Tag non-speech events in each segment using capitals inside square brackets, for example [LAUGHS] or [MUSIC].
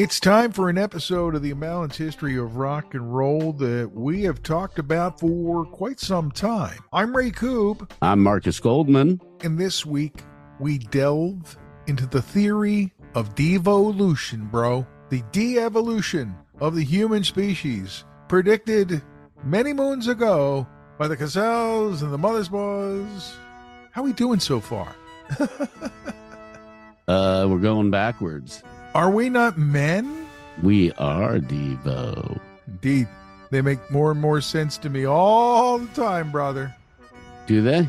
It's time for an episode of the Imbalance History of Rock and Roll that we have talked about for quite some time. I'm Ray Coop, I'm Marcus Goldman. and this week we delve into the theory of devolution, bro. The de-evolution of the human species, predicted many moons ago by the Casales and the Mothersbaughs. How we doing so far? [LAUGHS] Uh, we're going backwards. Are we not men? We are Devo. Indeed. They make more and more sense to me all the time, brother. Do they?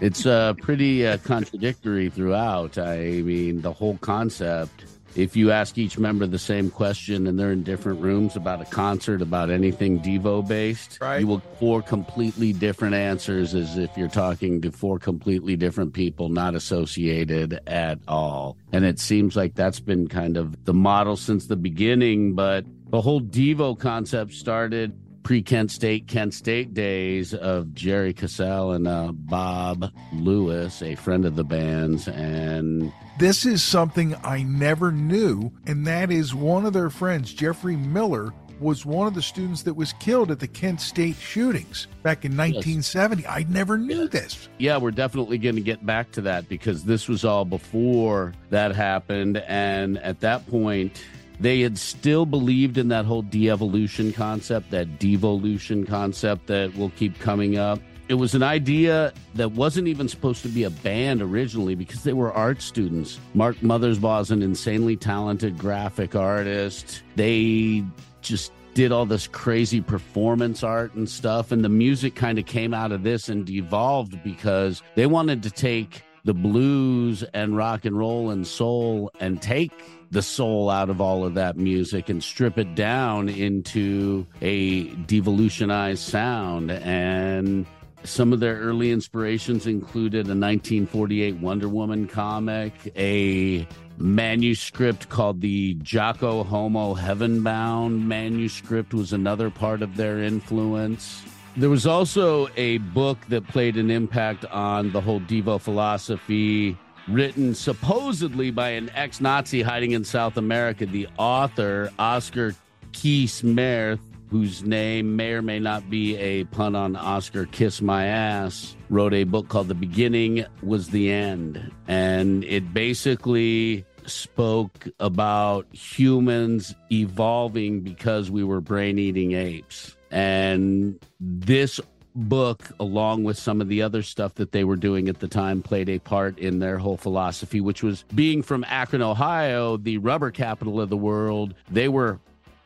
It's uh, pretty uh, contradictory throughout. I mean, the whole concept. If you ask each member the same question and they're in different rooms about a concert, about anything Devo based, Right. you will get four completely different answers as if you're talking to four completely different people not associated at all. And it seems like that's been kind of the model since the beginning, but the whole Devo concept started pre Kent State, Kent State days of Jerry Casale and uh, Bob Lewis, a friend of the band's, and This is something I never knew, and that is one of their friends, Jeffrey Miller, was one of the students that was killed at the Kent State shootings back in 1970. I never knew Yes. this. yeah, we're definitely going to get back to that because this was all before that happened. And at that point, they had still believed in that whole de evolution concept, that devolution concept that will keep coming up. It was an idea that wasn't even supposed to be a band originally because they were art students. Mark Mothersbaugh is an insanely talented graphic artist. They just did all this crazy performance art and stuff and the music kind of came out of this and devolved because they wanted to take the blues and rock and roll and soul and take the soul out of all of that music and strip it down into a devolutionized sound and some of their early inspirations included a 1948 Wonder Woman comic, a manuscript called the Jocko Homo Heavenbound manuscript was another part of their influence. There was also a book that played an impact on the whole Devo philosophy, written supposedly by an ex Nazi hiding in South America. The author, Oscar Kiss Maerth, whose name may or may not be a pun on Oscar Kiss My Ass, wrote a book called The Beginning Was the End. And it basically spoke about humans evolving because we were brain eating apes. And this book, along with some of the other stuff that they were doing at the time, played a part in their whole philosophy, which was being from Akron, Ohio, the rubber capital of the world. They were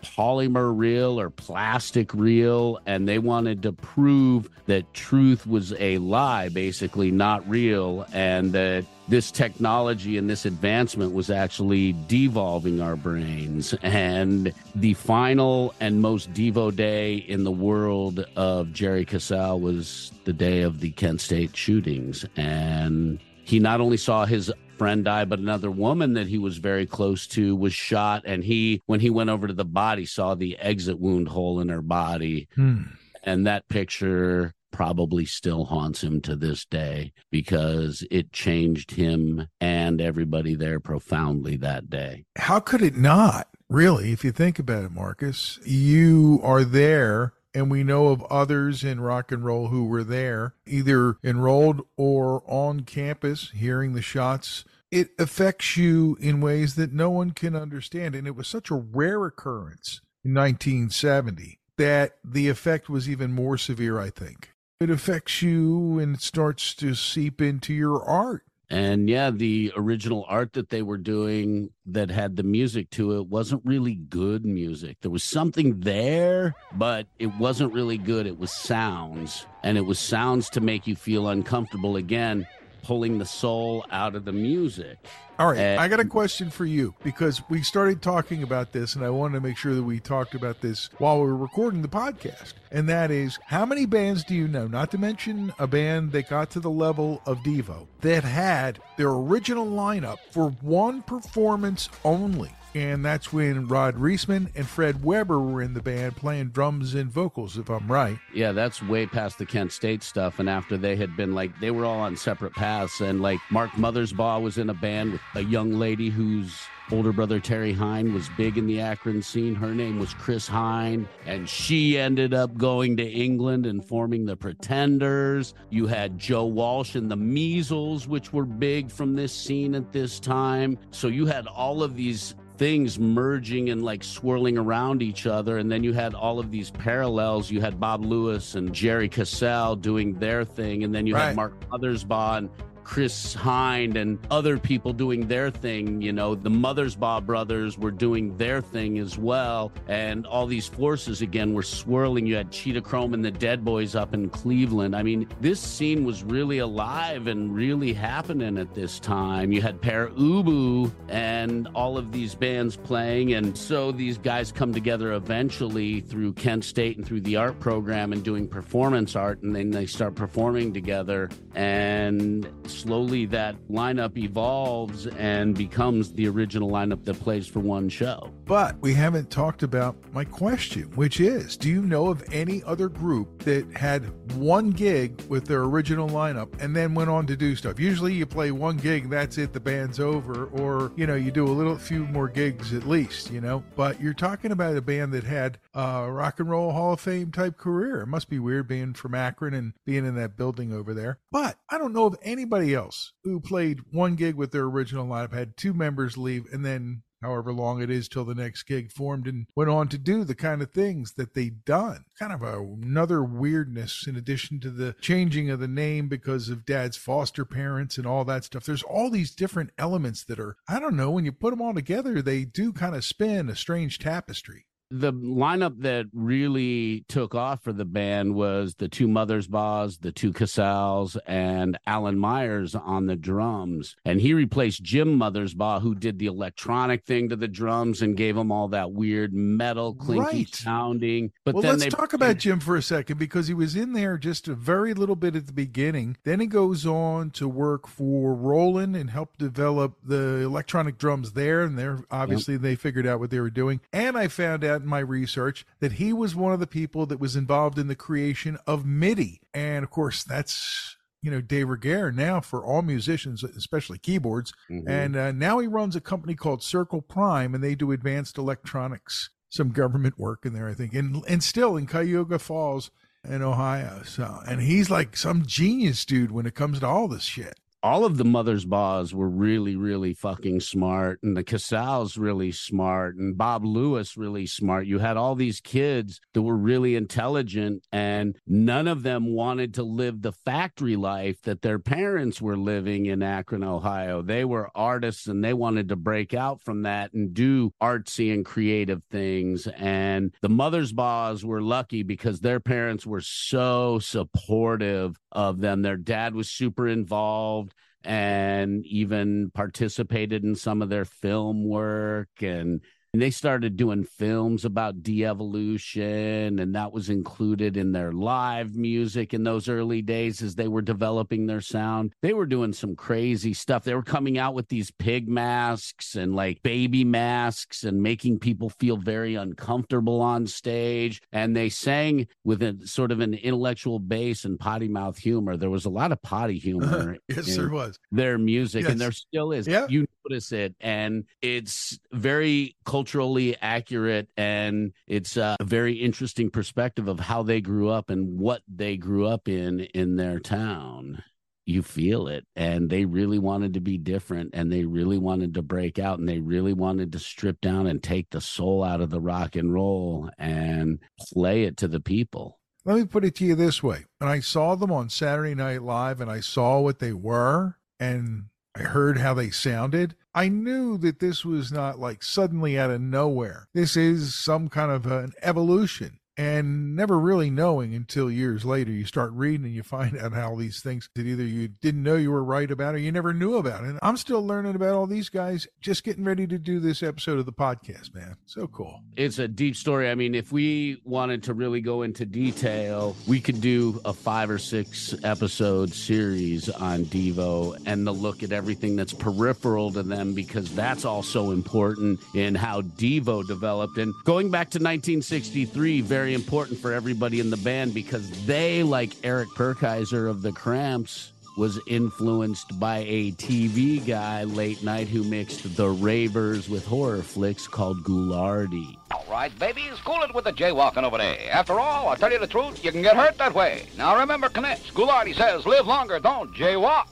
polymer real or plastic real and they wanted to prove that truth was a lie basically not real and that this technology and this advancement was actually devolving our brains and the final and most devo day in the world of jerry casale was the day of the kent state shootings and he not only saw his friend die, but another woman that he was very close to was shot. And he, when he went over to the body, saw the exit wound hole in her body. Hmm. And that picture probably still haunts him to this day because it changed him and everybody there profoundly that day. How could it not? Really, if you think about it, Marcus, you are there, and we know of others in rock and roll who were there, either enrolled or on campus, hearing the shots. It affects you in ways that no one can understand. And it was such a rare occurrence in 1970 that the effect was even more severe, I think. It affects you and it starts to seep into your art And yeah, the original art that they were doing that had the music to it wasn't really good music. There was something there, but it wasn't really good. It was sounds, and it was sounds to make you feel uncomfortable again, pulling the soul out of the music. All right, And- I got a question for you because we started talking about this, and I wanted to make sure that we talked about this while we were recording the podcast. And that is, how many bands do you know, not to mention a band that got to the level of Devo, that had their original lineup for one performance only? And that's when Rod Reisman and Fred Weber were in the band playing drums and vocals, if I'm right. Yeah, that's way past the Kent State stuff. And after they had been like, they were all on separate paths. And like Mark Mothersbaugh was in a band with a young lady whose older brother Terry Hynde was big in the Akron scene. Her name was Chris Hynde. And she ended up going to England and forming the Pretenders. You had Joe Walsh and the Measles, which were big from this scene at this time. So you had all of these things merging and like swirling around each other. And then you had all of these parallels. You had Bob Lewis and Jerry Casale doing their thing. And then you Right. had Mark Mothersbaugh and Chris Hynde and other people doing their thing. You know, the Mothersbaugh brothers were doing their thing as well. And all these forces again were swirling. You had Cheetah Chrome and the Dead Boys up in Cleveland. I mean, this scene was really alive and really happening at this time. You had Pere Ubu and all of these bands playing. And so these guys come together eventually through Kent State and through the art program and doing performance art. And then they start performing together. And slowly that lineup evolves and becomes the original lineup that plays for one show. But we haven't talked about my question, which is Do you know of any other group that had one gig with their original lineup and then went on to do stuff? Usually you play one gig, that's it, the band's over, or, you know, you do a little few more gigs at least, you know? But you're talking about a band that had a rock and roll Hall of Fame type career. It must be weird being from Akron and being in that building over there. But I don't know of anybody else who played one gig with their original lineup, had two members leave, and then however long it is till the next gig formed and went on to do the kind of things that they done. Kind of a, another weirdness in addition to the changing of the name because of dad's foster parents and all that stuff. There's all these different elements that are, I don't know, when you put them all together, they do kind of spin a strange tapestry. The lineup that really took off for the band was the two Mothersbaugh, the two Casales, and Alan Myers on the drums. And he replaced Jim Mothers Mothersbaugh, who did the electronic thing to the drums and gave them all that weird metal clinky Right. sounding. But well, let's they talk about [CLEARS THROAT] Jim for a second because he was in there just a very little bit at the beginning. Then he goes on to work for Roland and help develop the electronic drums there. And they're obviously they figured out what they were doing. And I found out in my research that he was one of the people that was involved in the creation of MIDI. And of course, that's you know de rigueur now for all musicians, especially keyboards. Mhm. And uh, now he runs a company called Circle Prime, and they do advanced electronics, some government work in there, I think, and and still in Cuyahoga Falls in Ohio. So, and he's like some genius dude when it comes to all this shit. All of the mothersbaughs were really really fucking smart and the casales really smart and bob lewis really smart. You had all these kids that were really intelligent and none of them wanted to live the factory life that their parents were living in akron ohio. They were artists and they wanted to break out from that and do artsy and creative things. And the mothersbaughs were lucky because their parents were so supportive of them. Their dad was super involved and even participated in some of their film work and and they started doing films about de-evolution and that was included in their live music in those early days as they were developing their sound they were doing some crazy stuff they were coming out with these pig masks and like baby masks and making people feel very uncomfortable on stage and they sang with a sort of an intellectual base and potty mouth humor there was a lot of potty [LAUGHS] humor yes, there was. their music Yes. and there still is Yeah. you notice it and it's very culturally accurate and it's a very interesting perspective of how they grew up and what they grew up in in their town you feel it and they really wanted to be different and they really wanted to break out and they really wanted to strip down and take the soul out of the rock and roll and play it to the people Let me put it to you this way. When I saw them on Saturday Night Live and I saw what they were, and I heard how they sounded, I knew that this was not like suddenly out of nowhere. This is some kind of an evolution and never really knowing until years later you start reading and you find out how these things that either you didn't know you were right about or you never knew about. And i'm still learning about all these guys just getting ready to do this episode of the podcast man. So cool. It's a deep story. I mean if we wanted to really go into detail we could do a five or six episode series on devo and the look at everything that's peripheral to them because that's also important in how devo developed. And going back to 1963 very very important for everybody in the band because they, like Eric Purkhiser of the Cramps, was influenced by a TV guy late night who mixed the ravers with horror flicks called Ghoulardi. All right, babies, cool it with the jaywalking over there. After all, I'll tell you the truth, you can get hurt that way. Now remember, Knitz, Ghoulardi says, live longer, don't jaywalk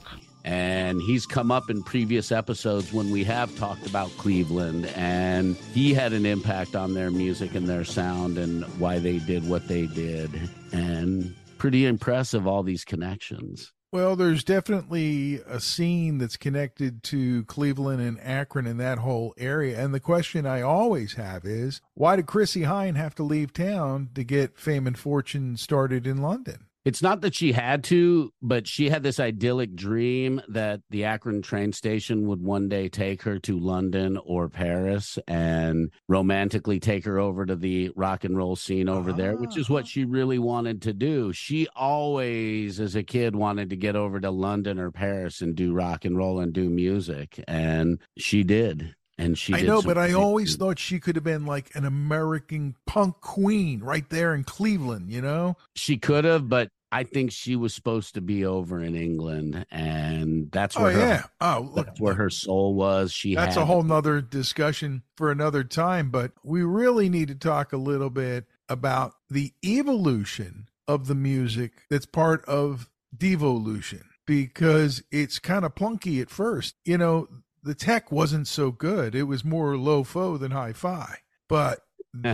and he's come up in previous episodes when we have talked about Cleveland and he had an impact on their music and their sound and why they did what they did. And pretty impressive all these connections. Well there's definitely a scene that's connected to Cleveland and Akron and that whole area. And the question I always have is why did Chrissie Hynde have to leave town to get fame and fortune started in London it's not that she had to, but she had this idyllic dream that the Akron train station would one day take her to London or Paris and romantically take her over to the rock and roll scene over there, which is what ah. she really wanted to do. She always, as a kid, wanted to get over to London or Paris and do rock and roll and do music. And she did and she I know, but I always thought she could have been like an American punk queen right there in Cleveland, you know? She could have, but I think she was supposed to be over in England, and that's oh, where oh, her, yeah. oh, look, that's where her soul was. She that's a whole nother discussion for another time. But we really need to talk a little bit about the evolution of the music that's part of devolution because it's kind of plunky at first. You know, the tech wasn't so good; it was more low fo than hi fi, but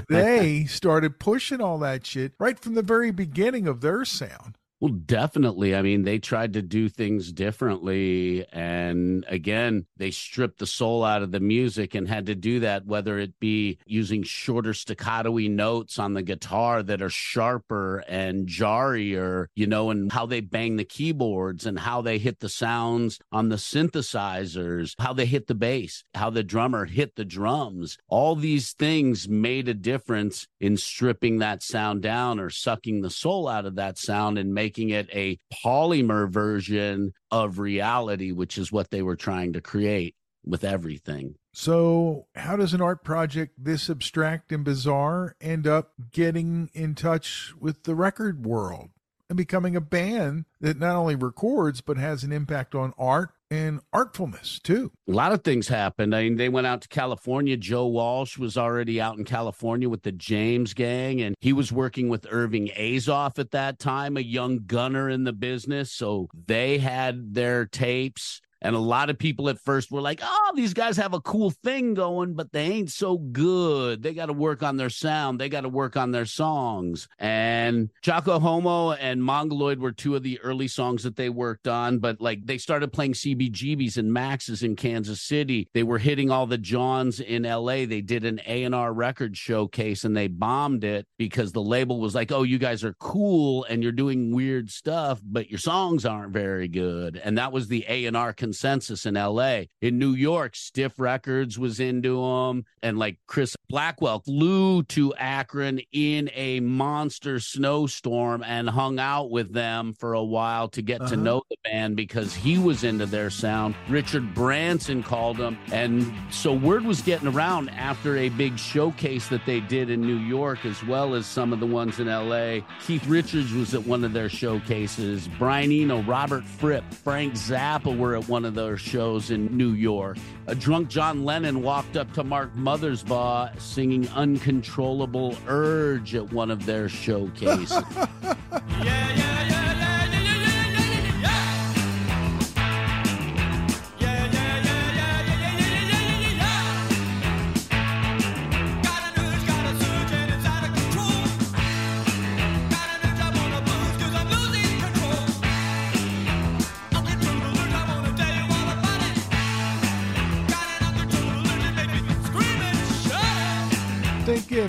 they started pushing all that shit right from the very beginning of their sound. Well, definitely. I mean, they tried to do things differently. And again, they stripped the soul out of the music and had to do that, whether it be using shorter staccato notes on the guitar that are sharper and jarrier, you know, and how they bang the keyboards and how they hit the sounds on the synthesizers, how they hit the bass, how the drummer hit the drums. All these things made a difference in stripping that sound down or sucking the soul out of that sound and making making it a polymer version of reality, which is what they were trying to create with everything. So, how does an art project this abstract and bizarre end up getting in touch with the record world and becoming a band that not only records but has an impact on art and artfulness too. A lot of things happened. I mean, they went out to California. Joe Walsh was already out in California with the James Gang, and he was working with Irving Azoff at that time, a young gunner in the business. So they had their tapes and a lot of people at first were like, oh, these guys have a cool thing going, but they ain't so good. They got to work on their sound. They got to work on their songs. And Jocko Homo and Mongoloid were two of the early songs that they worked on, but like they started playing CBGBs and Max's in Kansas City. They were hitting all the Johns in LA. They did an A&R record showcase and they bombed it because the label was like, oh, you guys are cool and you're doing weird stuff, but your songs aren't very good. And that was the A&R consensus in LA. In New York, Stiff Records was into them, and like Chris Blackwell flew to Akron in a monster snowstorm and hung out with them for a while to get uh-huh. to know the band because he was into their sound. Richard Branson called him, and so word was getting around after a big showcase that they did in New York, as well as some of the ones in LA. Keith Richards was at one of their showcases. Brian Eno, Robert Fripp, Frank Zappa were at one one of their shows in New York. A drunk John Lennon walked up to Mark Mothersbaugh singing Uncontrollable Urge at one of their showcases. [LAUGHS] yeah, yeah, yeah.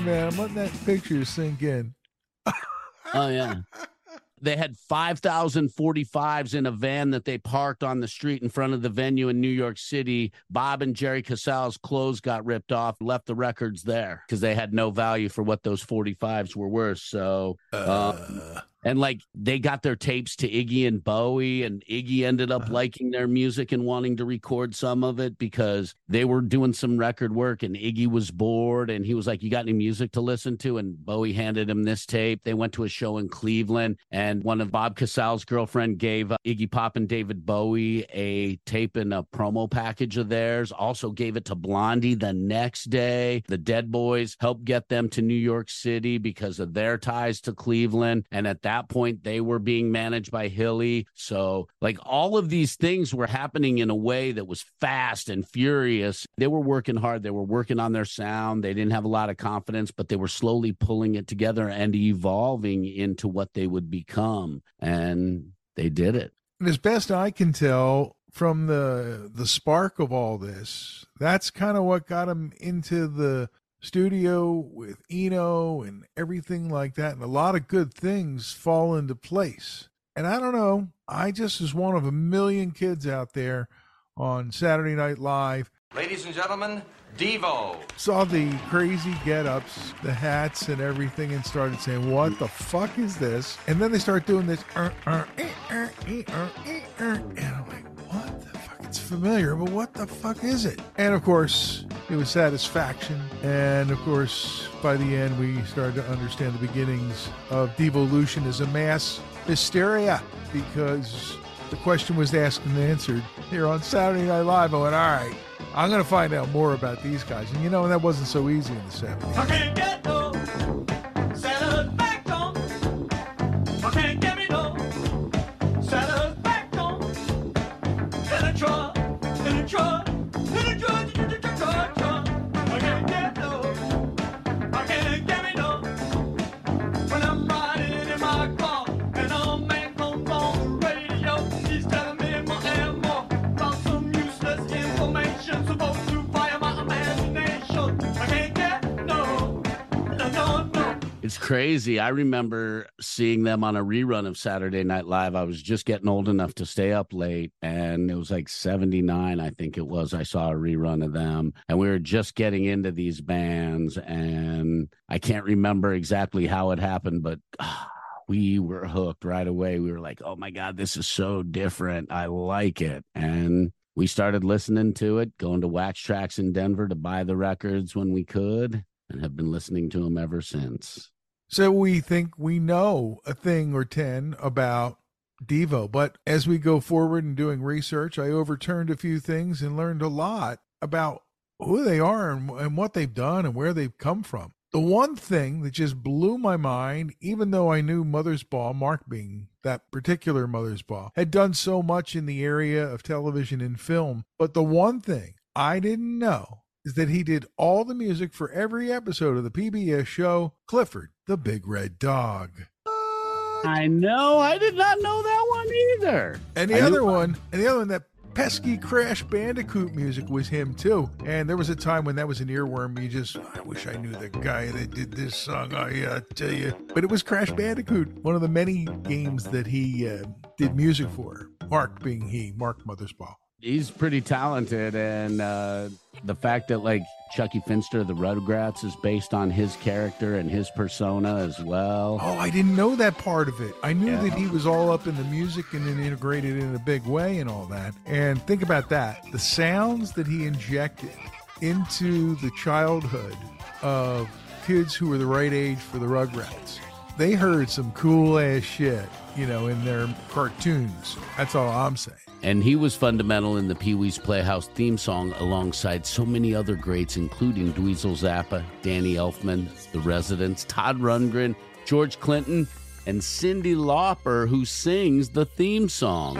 Man. I'm letting that picture sink in. [LAUGHS] oh yeah. They had 5,045s in a van that they parked on the street in front of the venue in New York City. Bob and Jerry Casale's clothes got ripped off, left the records there because they had no value for what those 45s were worth. So, uh, um, and like they got their tapes to Iggy and Bowie, and Iggy ended up uh-huh. liking their music and wanting to record some of it because they were doing some record work, and Iggy was bored, and he was like, "You got any music to listen to?" And Bowie handed him this tape. They went to a show in Cleveland, and one of Bob Casale's girlfriend gave uh, Iggy Pop and David Bowie a tape and a promo package of theirs. Also gave it to Blondie the next day. The Dead Boys helped get them to New York City because of their ties to Cleveland, and at that that point, they were being managed by Hilly. So, like, all of these things were happening in a way that was fast and furious. They were working hard. They were working on their sound. They didn't have a lot of confidence, but they were slowly pulling it together and evolving into what they would become. And they did it. As best I can tell, from the the spark of all this that's kind of what got him into the studio with Eno and everything like that. And a lot of good things fall into place. And I don't know, I just was one of a million kids out there on Saturday Night Live. Ladies and gentlemen, Devo. Saw the crazy get ups, the hats, and everything, and started saying, What the fuck is this? And then they start doing this, uh, uh, uh, and I'm like, familiar, but what the fuck is it? And of course, it was satisfaction. And of course, by the end, we started to understand the beginnings of devolution as a mass hysteria because the question was asked and answered here on Saturday Night Live. I went, all right, I'm going to find out more about these guys. And you know, that wasn't so easy in the 70s. draw, a draw. Crazy. I remember seeing them on a rerun of Saturday Night Live. I was just getting old enough to stay up late, and it was like 79, I think it was. I saw a rerun of them, and we were just getting into these bands, and I can't remember exactly how it happened, but. Ah, we were hooked right away. We were like, oh my God, this is so different. I like it. And we started listening to it, going to Wax Trax in Denver to buy the records when we could, and have been listening to them ever since. So we think we know a thing or 10 about Devo. But as we go forward in doing research, I overturned a few things and learned a lot about who they are and, and what they've done and where they've come from. The one thing that just blew my mind, even though I knew Mothersbaugh, Mark being that particular Mothersbaugh, had done so much in the area of television and film, but the one thing I didn't know is that he did all the music for every episode of the PBS show Clifford the Big Red Dog. I know. I did not know that one either. And the I other one, and the other one, that pesky Crash Bandicoot music was him too. And there was a time when that was an earworm. You just, I wish I knew the guy that did this song. I uh, tell you, but it was Crash Bandicoot, one of the many games that he uh, did music for. Mark being he, Mark Mothersbaugh he's pretty talented, and uh, the fact that like Chuckie Finster, the Rugrats, is based on his character and his persona as well. Oh, I didn't know that part of it. I knew yeah. that he was all up in the music and then integrated in a big way and all that. And think about that the sounds that he injected into the childhood of kids who were the right age for the Rugrats. They heard some cool ass shit, you know, in their cartoons. That's all I'm saying. And he was fundamental in the Pee Wee's Playhouse theme song alongside so many other greats, including Dweezil Zappa, Danny Elfman, The Residents, Todd Rundgren, George Clinton, and Cyndi Lauper, who sings the theme song.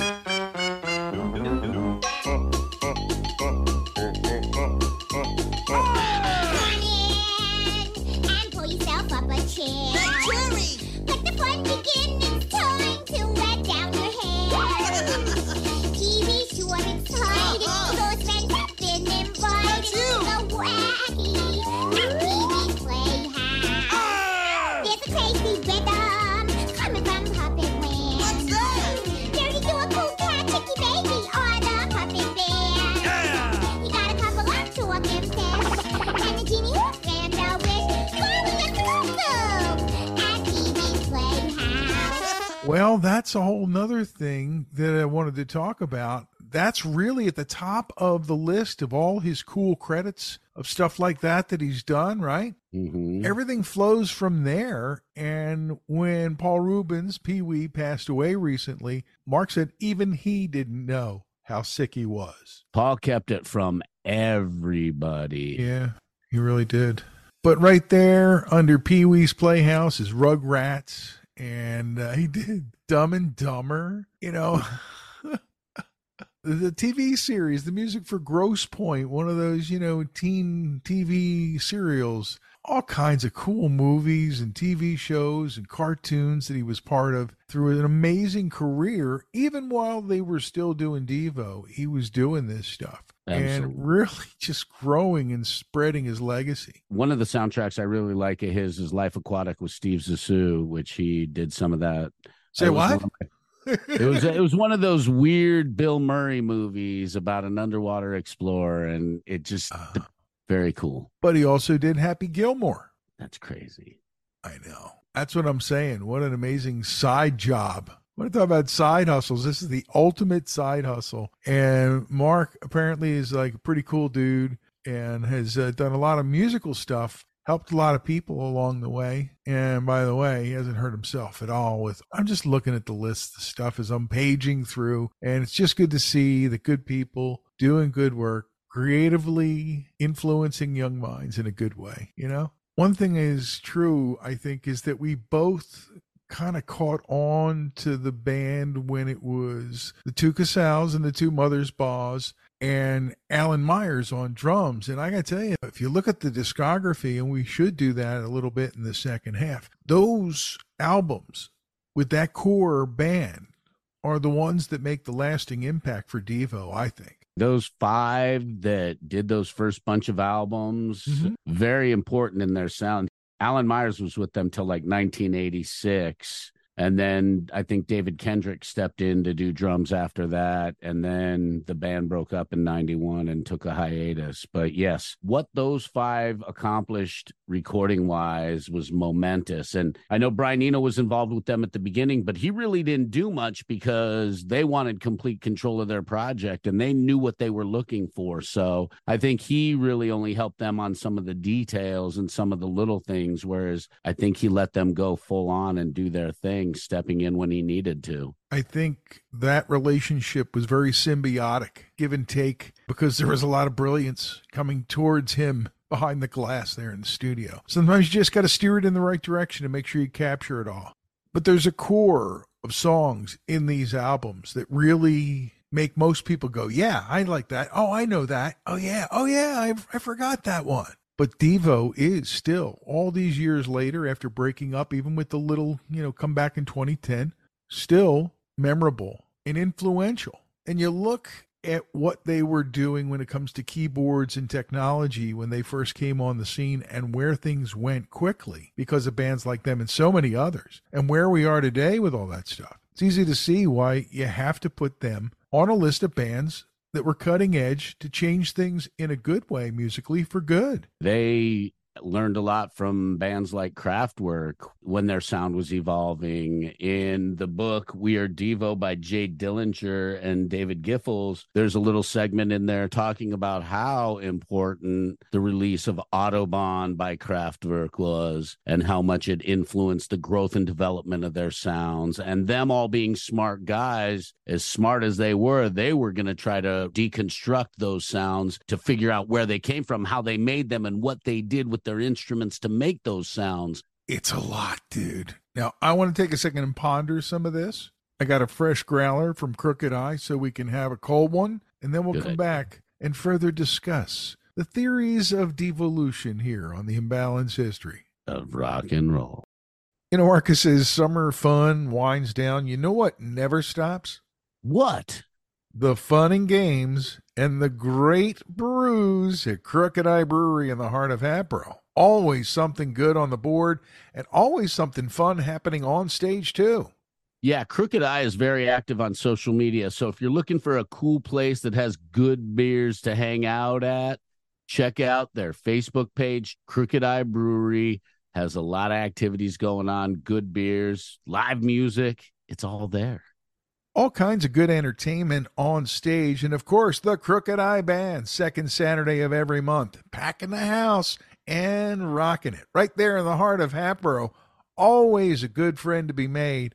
Well, that's a whole nother thing that I wanted to talk about. That's really at the top of the list of all his cool credits of stuff like that that he's done, right? Mm-hmm. Everything flows from there. And when Paul Reubens, Pee Wee, passed away recently, Mark said even he didn't know how sick he was. Paul kept it from everybody. Yeah, he really did. But right there under Pee Wee's Playhouse is Rugrats, and uh, he did Dumb and Dumber. You know, [LAUGHS] the TV series, the music for Gross one of those, you know, teen TV serials, all kinds of cool movies and TV shows and cartoons that he was part of through an amazing career. Even while they were still doing Devo, he was doing this stuff. Absolutely. And really [LAUGHS] just growing and spreading his legacy. One of the soundtracks I really like of his is Life Aquatic with Steve Zissou, which he did some of that. Say what? my- it was it was one of those weird Bill Murray movies about an underwater explorer, and it just Uh, very cool. but he also did Happy Gilmore. That's crazy. I know. That's what I'm saying. What an amazing side job. When to talk about side hustles, this is the ultimate side hustle. And Mark apparently is like a pretty cool dude and has uh, done a lot of musical stuff, helped a lot of people along the way. And by the way, he hasn't hurt himself at all with I'm just looking at the list of stuff as I'm paging through and it's just good to see the good people doing good work, creatively influencing young minds in a good way, you know? One thing is true, I think, is that we both kind of caught on to the band when it was the two Casales and the two Mothersbaughs and Alan Myers on drums. And I got to tell you, if you look at the discography, and we should do that a little bit in the second half, those albums with that core band are the ones that make the lasting impact for Devo, I think. Those five that did those first bunch of albums, Mhm. very important in their sound. Alan Myers was with them till like 1986. And then I think David Kendrick stepped in to do drums after that. And then the band broke up in 91 and took a hiatus. But yes, what those five accomplished recording wise was momentous. And I know Brian Eno was involved with them at the beginning, but he really didn't do much because they wanted complete control of their project and they knew what they were looking for. So I think he really only helped them on some of the details and some of the little things, whereas I think he let them go full on and do their thing, stepping in when he needed to. I think that relationship was very symbiotic, give and take, because there was a lot of brilliance coming towards him behind the glass there in the studio. Sometimes you just got to steer it in the right direction to make sure you capture it all. But there's a core of songs in these albums that really make most people go, Yeah, I like that. Oh, I know that. Oh, yeah. Oh, yeah. I, I forgot that one. But Devo is still, all these years later, after breaking up, even with the little, you know, comeback in 2010, still memorable and influential. And you look at what they were doing when it comes to keyboards and technology when they first came on the scene and where things went quickly because of bands like them and so many others, and where we are today with all that stuff. It's easy to see why you have to put them on a list of bands that were cutting edge to change things in a good way musically for good. They learned a lot from bands like Kraftwerk when their sound was evolving. In the book We Are Devo by Jade Dellinger and David Giffels, there's a little segment in there talking about how important the release of Autobahn by Kraftwerk was and how much it influenced the growth and development of their sounds. And them all being smart guys, as smart as they were, they were going to try to deconstruct those sounds to figure out where they came from, how they made them, and what they did with their instruments to make those sounds. It's a lot, dude. Now, I want to take a second and ponder some of this. I got a fresh growler from Crooked Eye so we can have a cold one, and then we'll Good come idea. back and further discuss the theories of devolution here on the Imbalance History. Of rock and roll. You know, Marcus, as summer fun winds down, you know what never stops? What? The fun and games and the great brews at Crooked Eye Brewery in the heart of Hatboro. Always something good on the board and always something fun happening on stage, too. Yeah, Crooked Eye is very active on social media. So if you're looking for a cool place that has good beers to hang out at, check out their Facebook page. Crooked Eye Brewery has a lot of activities going on, good beers, live music. it's all there. All kinds of good entertainment on stage. And of course, the Crooked Eye Band, second Saturday of every month, packing the house and rocking it right there in the heart of Hatboro. Always a good friend to be made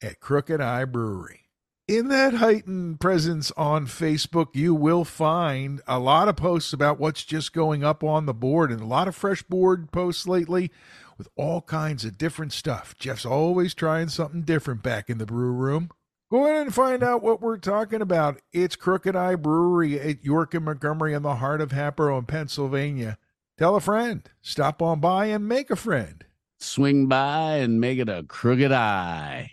at Crooked Eye Brewery. In that heightened presence on Facebook, you will find a lot of posts about what's just going up on the board and a lot of fresh board posts lately with all kinds of different stuff. Jeff's always trying something different back in the brew room. Go in and find out what we're talking about. It's Crooked Eye Brewery at York and Montgomery in the heart of Hatboro in Pennsylvania. Tell a friend, stop on by and make a friend. Swing by and make it a crooked eye.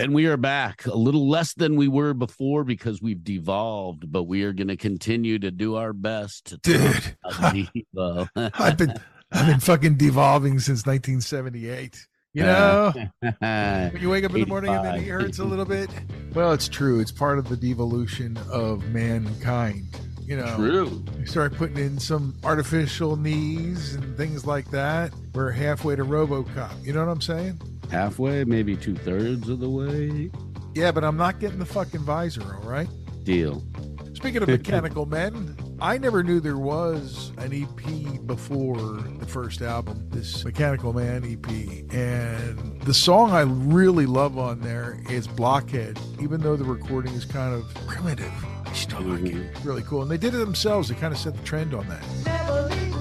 And we are back a little less than we were before because we've devolved, but we are going to continue to do our best to Dude, [LAUGHS] [LAUGHS] I've been I've been fucking devolving since 1978. You uh, know, [LAUGHS] when you wake up in the morning and then it hurts a little bit. Well, it's true. It's part of the devolution of mankind. You know, True. you start putting in some artificial knees and things like that. We're halfway to RoboCop. You know what I'm saying? Halfway, maybe two thirds of the way. Yeah, but I'm not getting the fucking visor. All right. Deal. Speaking of [LAUGHS] mechanical men, I never knew there was an EP before the first album, this Mechanical Man EP. And the song I really love on there is Blockhead, even though the recording is kind of primitive. I still like it. Really cool. And they did it themselves. They kind of set the trend on that.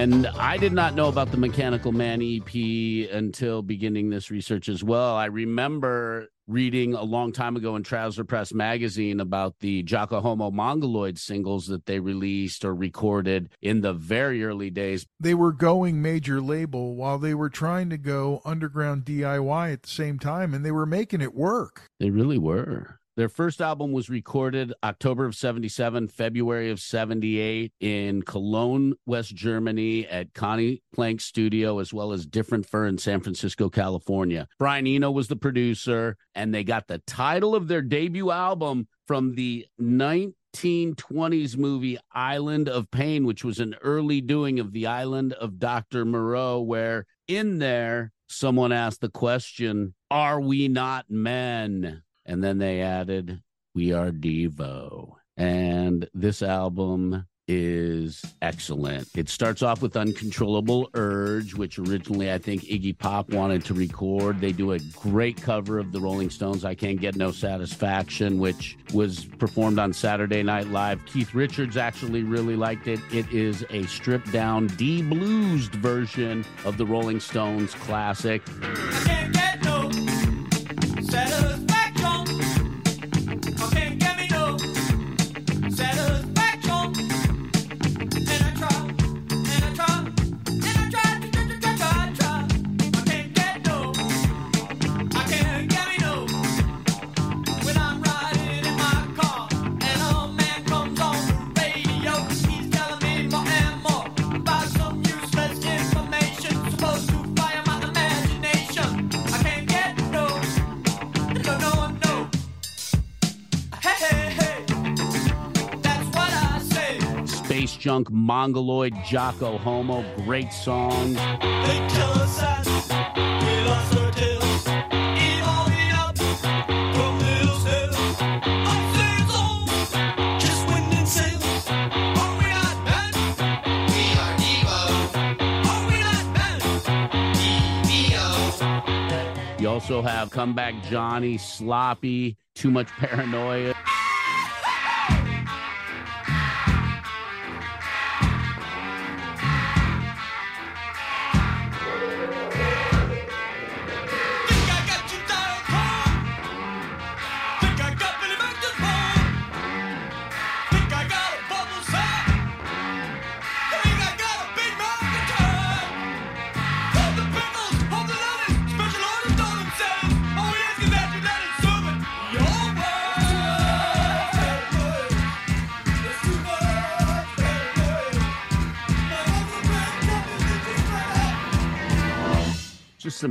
And I did not know about the Mechanical Man EP until beginning this research as well. I remember reading a long time ago in Trouser Press magazine about the Jocko Homo Mongoloid singles that they released or recorded in the very early days. They were going major label while they were trying to go underground DIY at the same time, and they were making it work. They really were. Their first album was recorded October of 77, February of 78 in Cologne, West Germany at Conny Plank Studio, as well as Different Fur in San Francisco, California. Brian Eno was the producer, and they got the title of their debut album from the 1920s movie Island of Pain, which was an early doing of the Island of Dr. Moreau, where in there someone asked the question, Are we not men? And then they added, We Are Devo. And this album is excellent. It starts off with Uncontrollable Urge, which originally I think Iggy Pop wanted to record. They do a great cover of the Rolling Stones, I Can't Get No Satisfaction, which was performed on Saturday Night Live. Keith Richards actually really liked it. It is a stripped down, de bluesed version of the Rolling Stones classic. Devo. Are we not men? Devo. You also have Comeback Johnny, Sloppy, Too Much Paranoia.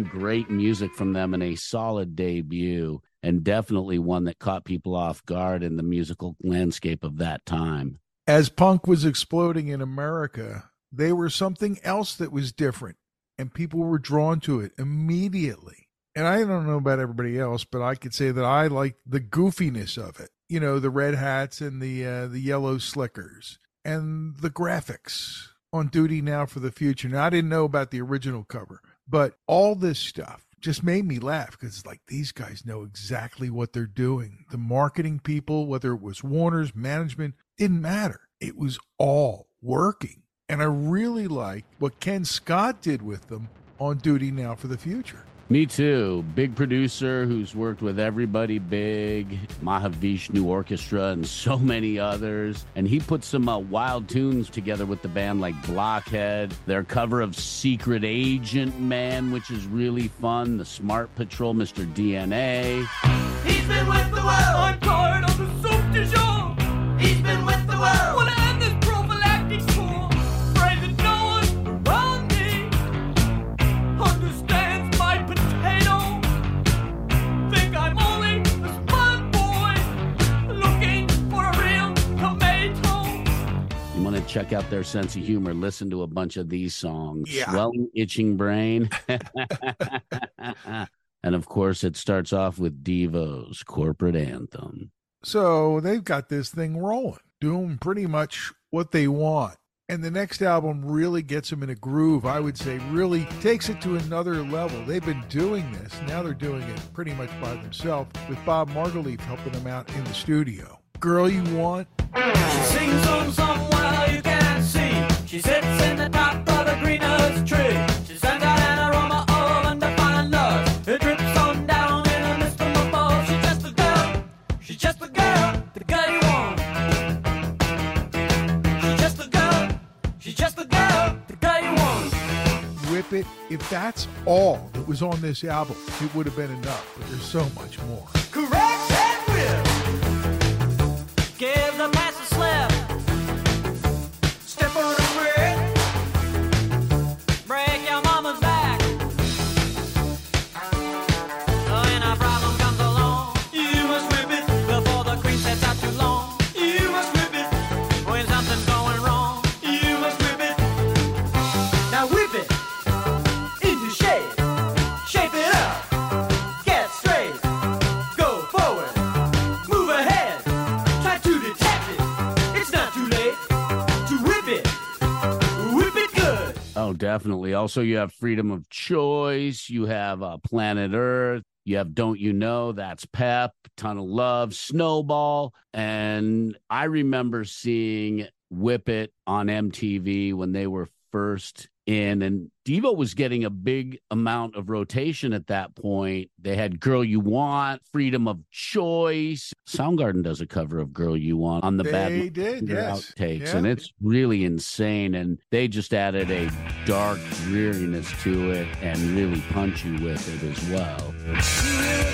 Great music from them and a solid debut, and definitely one that caught people off guard in the musical landscape of that time. As punk was exploding in America, they were something else that was different, and people were drawn to it immediately. And I don't know about everybody else, but I could say that I liked the goofiness of it. You know, the red hats and the uh, the yellow slickers and the graphics on Duty Now for the Future. Now I didn't know about the original cover, but all this stuff just made me laugh because it's like these guys know exactly what they're doing. The marketing people, whether it was Warner's management, didn't matter. It was all working. And I really like what Ken Scott did with them on Duty Now for the Future. Me too. Big producer who's worked with everybody big, Mahavishnu Orchestra, and so many others. And he put some uh, wild tunes together with the band, like Blockhead, their cover of Secret Agent Man, which is really fun, The Smart Patrol, Mr. DNA. He's been with the world. I'm tired of the soup du jour. He's been with the world. Check out their sense of humor, listen to a bunch of these songs. Yeah. Swelling, Itching Brain. [LAUGHS] and of course, it starts off with Devo's corporate anthem. So they've got this thing rolling, doing pretty much what they want. And the next album really gets them in a groove, I would say, really takes it to another level. They've been doing this. Now they're doing it pretty much by themselves with Bob Margouleff helping them out in the studio. Girl You Want, She sings on somewhere you can't see. She sits in the top of the greenest tree. She sends out an aroma of undefined love. It drips on down in a mist from above. She's just a girl. She's just a girl. The girl you want. She's just a girl. She's just a girl. The girl you want. Whip It. If that's all that was on this album, it would have been enough. But there's so much more. Definitely. Also, you have freedom of choice. You have uh, Planet Earth. You have Don't You Know? That's Pep, Ton of Love, Snowball. And I remember seeing Whip It on MTV when they were first in. And Devo was getting a big amount of rotation at that point. They had Girl You Want, Freedom of Choice. Soundgarden does a cover of Girl You Want on the They Bad did, yes. outtakes. Yeah. And it's really insane. And they just added a dark dreariness to it and really punch you with it as well. She's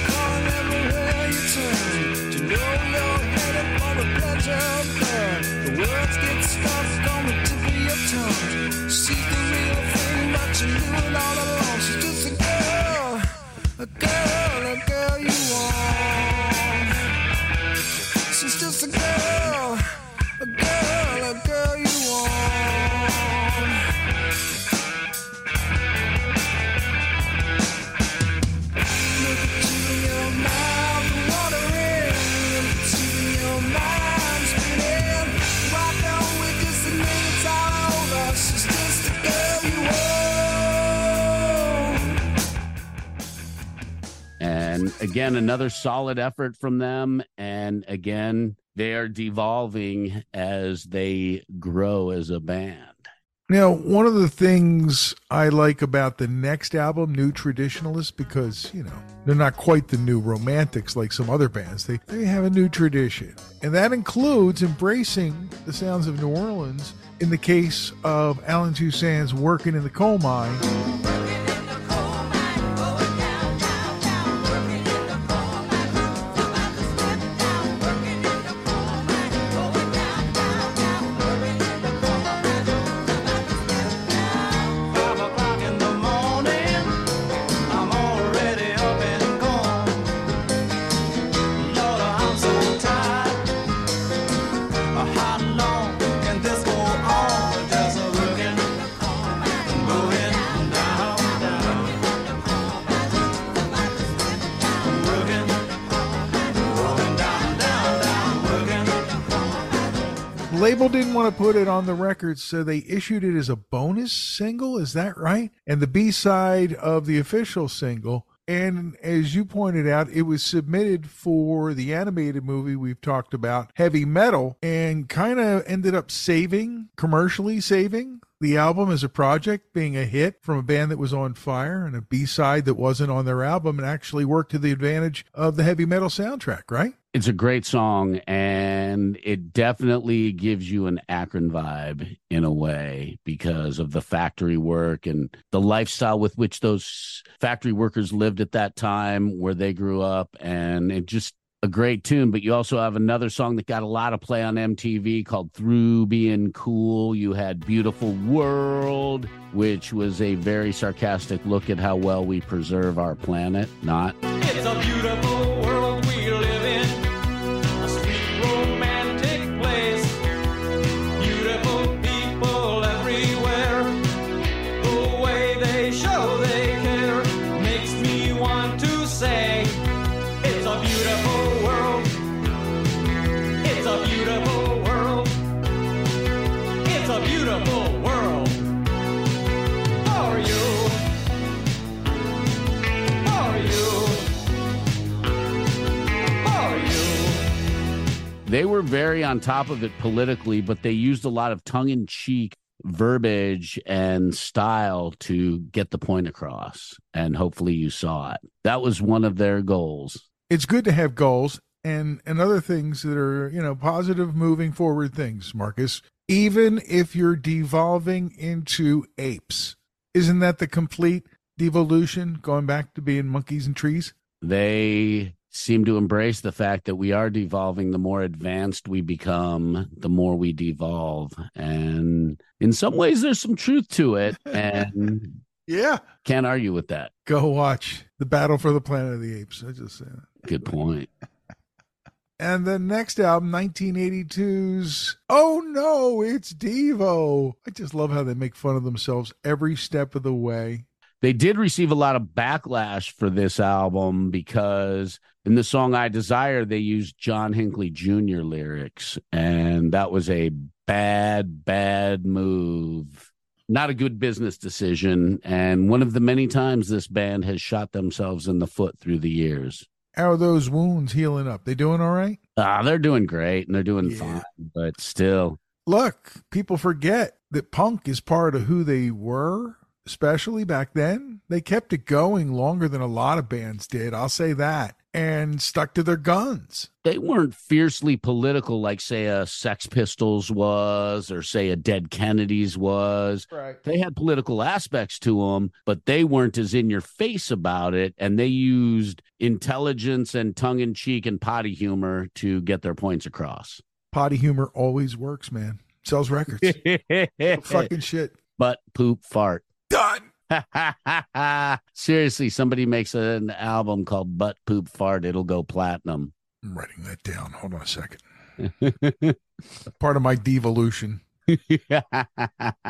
again, another solid effort from them. And again, they are devolving as they grow as a band. Now, one of the things I like about the next album, New Traditionalists, because, you know, they're not quite the new romantics like some other bands. They, they have a new tradition. And that includes embracing the sounds of New Orleans in the case of Allen Toussaint's Working in the Coal Mine. Label didn't want to put it on the record, so they issued it as a bonus single. Is that right? And the B side of the official single. And as you pointed out, it was submitted for the animated movie we've talked about, Heavy Metal, and kind of ended up saving, commercially saving the album as a project, being a hit from a band that was on fire and a B side that wasn't on their album and actually worked to the advantage of the heavy metal soundtrack, right? It's a great song, and it definitely gives you an Akron vibe in a way because of the factory work and the lifestyle with which those factory workers lived at that time where they grew up. And it just a great tune. But you also have another song that got a lot of play on MTV called Through Being Cool. You had Beautiful World, which was a very sarcastic look at how well we preserve our planet. Not. It's a beautiful they were very on top of it politically, but they used a lot of tongue in cheek verbiage and style to get the point across. And hopefully you saw it. That was one of their goals. it's good to have goals and and other things that are you know positive moving forward things marcus even if you're devolving into apes isn't that the complete devolution going back to being monkeys and trees They seem to embrace the fact that we are devolving. The more advanced we become, the more we devolve. And in some ways, there's some truth to it. And [LAUGHS] yeah can't argue with that. go watch the battle for the planet of the apes i just say that Good point. [LAUGHS] and the next album 1982's oh no it's devo i just love how they make fun of themselves every step of the way They did receive a lot of backlash for this album because in the song I Desire, they used John Hinckley Jr. lyrics, and that was a bad, bad move. not a good business decision. And one of the many times this band has shot themselves in the foot through the years. How are those wounds healing up? They doing all right? Ah, they're doing great and they're doing Yeah. fine, but still, Look, people forget that punk is part of who they were, especially back then. They kept it going longer than a lot of bands did. I'll say that. And stuck to their guns. they weren't fiercely political like, say, a Sex Pistols was or, say, a Dead Kennedys was. Right. They had political aspects to them, but they weren't as in your face about it. And they used intelligence and tongue in cheek and potty humor to get their points across. Potty humor always works, man. Sells records. [LAUGHS] Fucking shit. Butt, poop, fart. Done. [LAUGHS] Seriously, somebody makes an album called Butt, Poop, Fart, it'll go platinum. I'm writing that down. Hold on a second. [LAUGHS] Part of my devolution. [LAUGHS]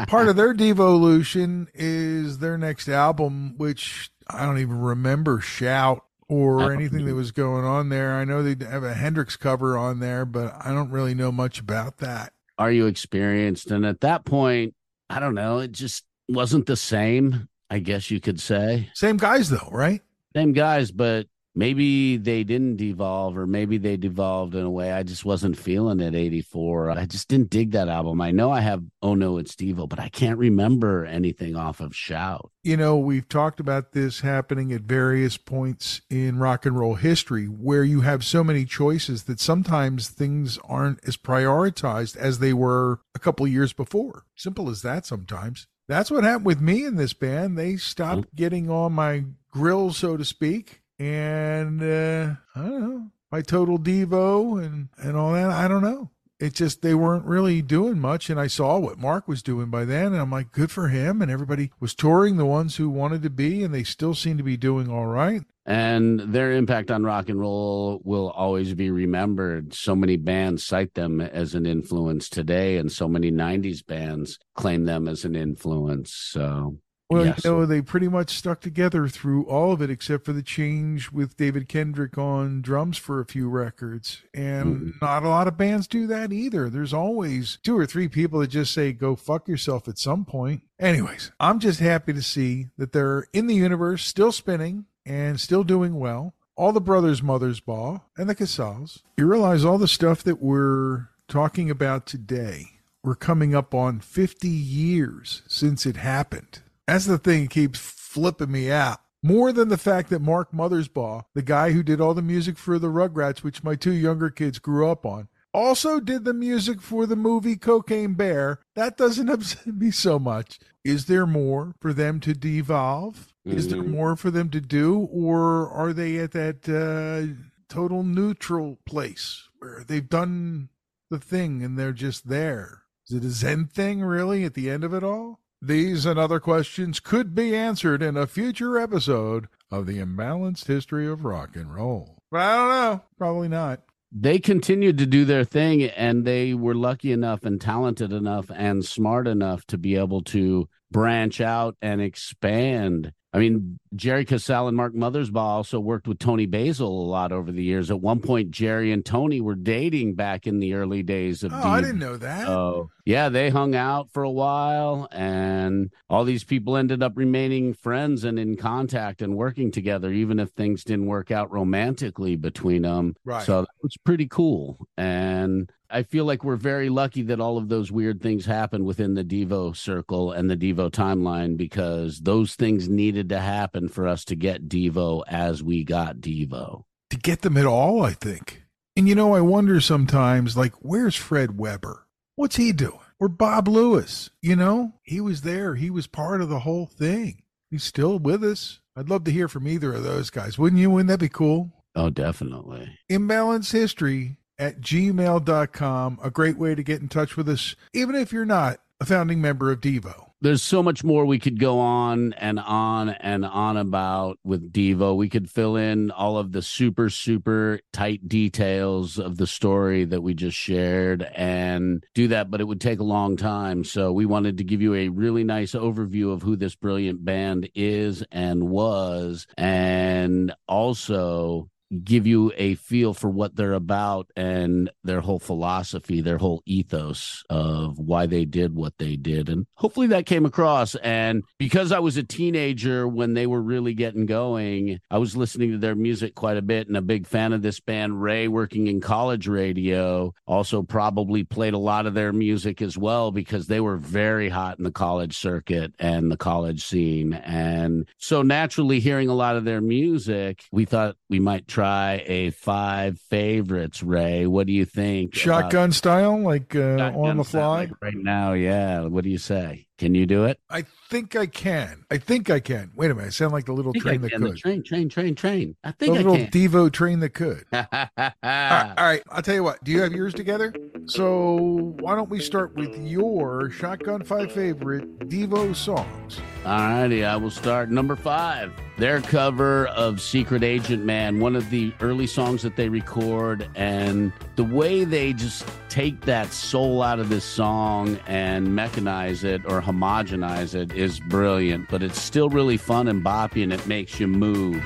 Part of their devolution is their next album, which I don't even remember shout or don't anything that was going on there. I know they have a Hendrix cover on there, but I don't really know much about that. Are you experienced? And at that point, I don't know, it just wasn't the same, I guess you could say. Same guys though, right? Same guys, but maybe they didn't devolve or maybe they devolved in a way I just wasn't feeling at 84. I just didn't dig that album. I know I have Oh No, It's Devo, but I can't remember anything off of Shout. You know, we've talked about this happening at various points in rock and roll history where you have so many choices that sometimes things aren't as prioritized as they were a couple of years before. Simple as that sometimes. That's what happened with me in this band. They stopped getting on my grill, so to speak. And uh, I don't know, my total Devo and, and all that. I don't know. It just, they weren't really doing much. And I saw what Mark was doing by then. And I'm like, good for him. And everybody was touring the ones who wanted to be, and they still seem to be doing all right. And their impact on rock and roll will always be remembered. So many bands cite them as an influence today, and so many 90s bands claim them as an influence. So, Well, yes. you know, they pretty much stuck together through all of it, except for the change with David Kendrick on drums for a few records. And Mhm. not a lot of bands do that either. There's always two or three people that just say, go fuck yourself at some point. Anyways, I'm just happy to see that they're in the universe, still spinning and still doing well. All the brothers Mothersbaugh and the Casales. You realize all the stuff that we're talking about today, we're coming up on 50 years since it happened. That's the thing that keeps flipping me out. More than the fact that Mark Mothersbaugh, the guy who did all the music for the Rugrats, which my two younger kids grew up on, also did the music for the movie Cocaine Bear. That doesn't [LAUGHS] upset me so much. Is there more for them to devolve? Is there Mhm. more for them to do? Or are they at that uh, total neutral place where they've done the thing and they're just there? Is it a Zen thing, really, at the end of it all? These and other questions could be answered in a future episode of the imbalanced history of rock and roll. But I don't know. Probably not. they continued to do their thing and they were lucky enough and talented enough and smart enough to be able to branch out and expand. I mean, Jerry Casale and Mark Mothersbaugh also worked with Toni Basil a lot over the years. At one point, Jerry and Toni were dating back in the early days of Oh, I didn't know that. Oh, yeah, they hung out for a while, and all these people ended up remaining friends and in contact and working together, even if things didn't work out romantically between them. Right. So that was pretty cool. And I feel like we're very lucky that all of those weird things happened within the Devo circle and the Devo timeline because those things needed to happen for us to get Devo as we got Devo. to get them at all, I think. And you know, I wonder sometimes, like, where's Fred Weber? What's he doing? Or Bob Lewis? You know, he was there. He was part of the whole thing. He's still with us. I'd love to hear from either of those guys. Wouldn't you? Wouldn't that be cool? Oh, definitely. Imbalance history at gmail.com. A great way to get in touch with us, even if you're not a founding member of Devo. There's so much more we could go on and on and on about with Devo. We could fill in all of the super, super tight details of the story that we just shared and do that, but it would take a long time. So we wanted to give you a really nice overview of who this brilliant band is and was, and also give you a feel for what they're about and their whole philosophy, their whole ethos of why they did what they did. And hopefully that came across. And because I was a teenager when they were really getting going, I was listening to their music quite a bit and a big fan of this band. Ray, working in college radio, also probably played a lot of their music as well because they were very hot in the college circuit and the college scene. And so naturally, hearing a lot of their music, we thought we might try a five favorites. Ray, what do you think? Shotgun style, like uh, Shotgun on the fly. like right now? Yeah. What do you say? Can you do it? I think I can. I think I can. Wait a minute. I sound like the little train that can. The could. train, train, train, train. I The think I little can. Devo train that could. [LAUGHS] All right, all right, I'll tell you what. Do you have yours together? So why don't we start with your Shotgun Five favorite Devo songs? All righty, I will start number five. Their cover of Secret Agent Man, one of the early songs that they record, and the way they just take that soul out of this song and mechanize it or homogenize it is brilliant. But it's still really fun and boppy, and it makes you move.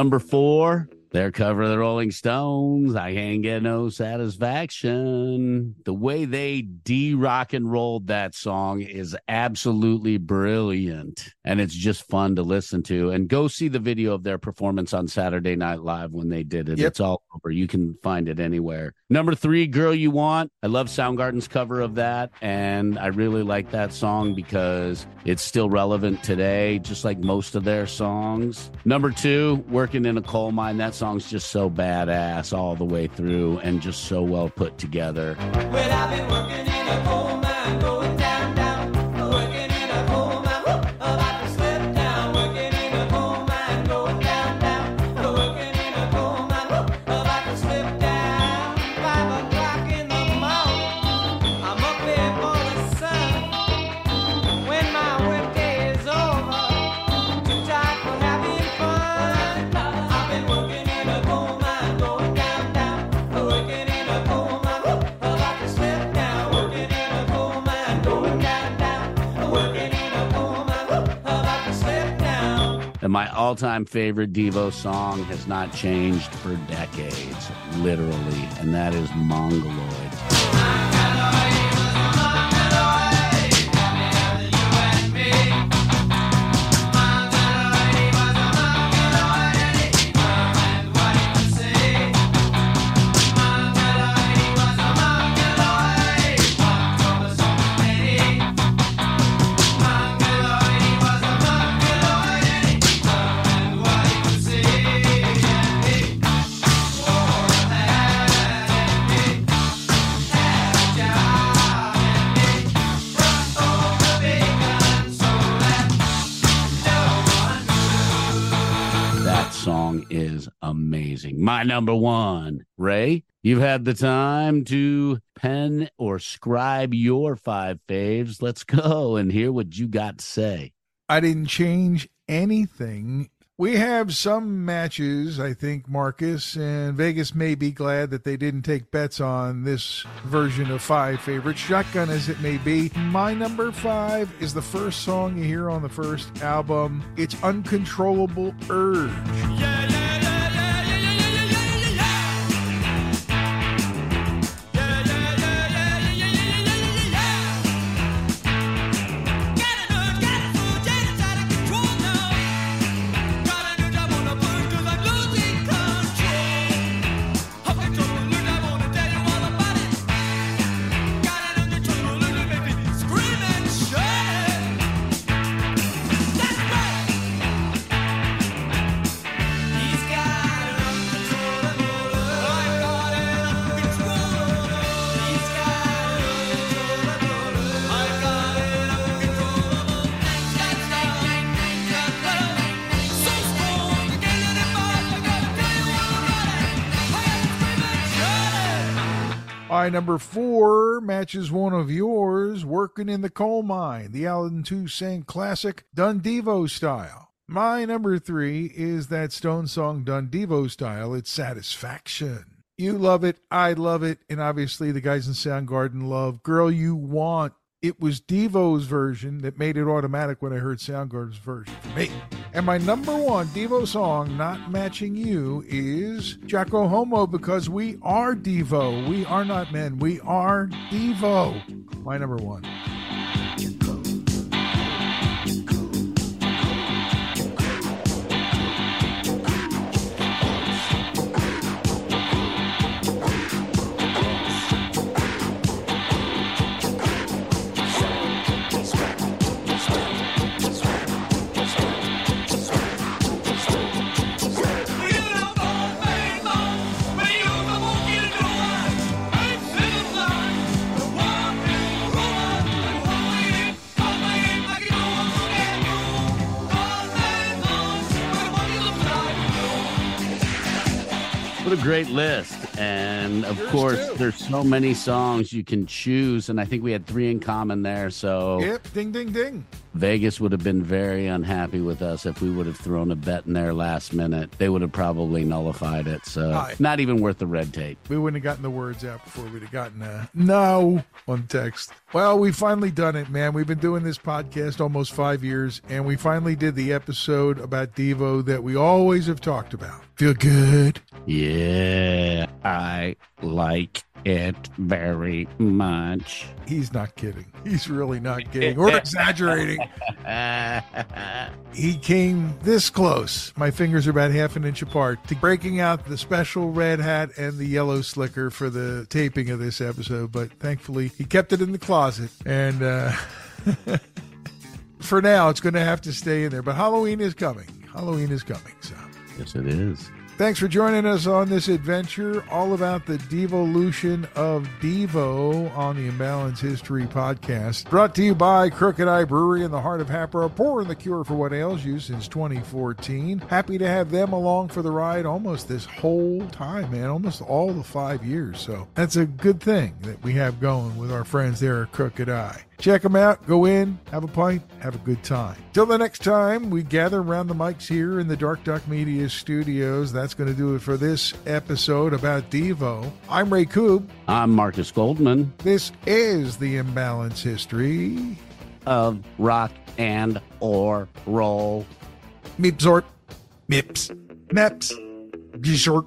Number four, their cover of the Rolling Stones. I can't get no satisfaction. The way they de rock and rolled that song is absolutely brilliant. And it's just fun to listen to. And go see the video of their performance on Saturday Night Live when they did it. Yep. It's all over. You can find it anywhere. Number three, Girl You Want. I love Soundgarden's cover of that. And I really like that song because it's still relevant today, just like most of their songs. Number two, Working in a Coal Mine. That song's just so badass all the way through and just so well put together. Well, all time favorite Devo song has not changed for decades, literally, and that is Mongoloid. Number one, Ray, you've had the time to pen or scribe your five faves. Let's go and hear what you got to say. I didn't change anything. We have some matches, I think, Marcus, and Vegas may be glad that they didn't take bets on this version of five favorites. Shotgun as it may be. My number five is the first song you hear on the first album. It's Uncontrollable Urge. My number four matches one of yours, Working in the Coal Mine, the Allen Toussaint classic, Dun Devo style. My number three is that Stone song Dun Devo style, It's Satisfaction. You love it, I love it, and obviously the guys in Soundgarden love Girl You Want. It was Devo's version that made it automatic when I heard Soundgarden's version for me. And my number one Devo song, Not Matching You, is Jocko Homo because we are Devo. We are not men. We are Devo. My number one. What a great list. And of course, too. there's so many songs you can choose. And I think we had three in common there. So Yep, ding, ding, ding. Vegas would have been very unhappy with us if we would have thrown a bet in there last minute. They would have probably nullified it. So Aye. not even worth the red tape. We wouldn't have gotten the words out before we'd have gotten a no on text. Well, we finally done it, man. We've been doing this podcast almost five years, and we finally did the episode about Devo that we always have talked about. Feel good? Yeah, I like it very much. He's not kidding. He's really not kidding or [LAUGHS] exaggerating. [LAUGHS] He came this close. My fingers are about half an inch apart to breaking out the special red hat and the yellow slicker for the taping of this episode. But thankfully, he kept it in the closet. And uh, [LAUGHS] for now, it's going to have to stay in there. But Halloween is coming. Halloween is coming. So. yes, it is. Thanks for joining us on this adventure, all about the devolution of Devo on the Imbalance History podcast. Brought to you by Crooked Eye Brewery in the heart of Hatboro, pouring the cure for what ails you since 2014. Happy to have them along for the ride almost this whole time, man, almost all the five years. So that's a good thing that we have going with our friends there at Crooked Eye. Check them out, go in, have a pint, have a good time. Till the next time, we gather around the mics here in the Dark Duck Media studios. That's going to do it for this episode about Devo. I'm Ray Koob. I'm Marcus Goldman This is the Imbalance History. of Rock and or Roll. Meepsort. Mips. Meps. Gishort.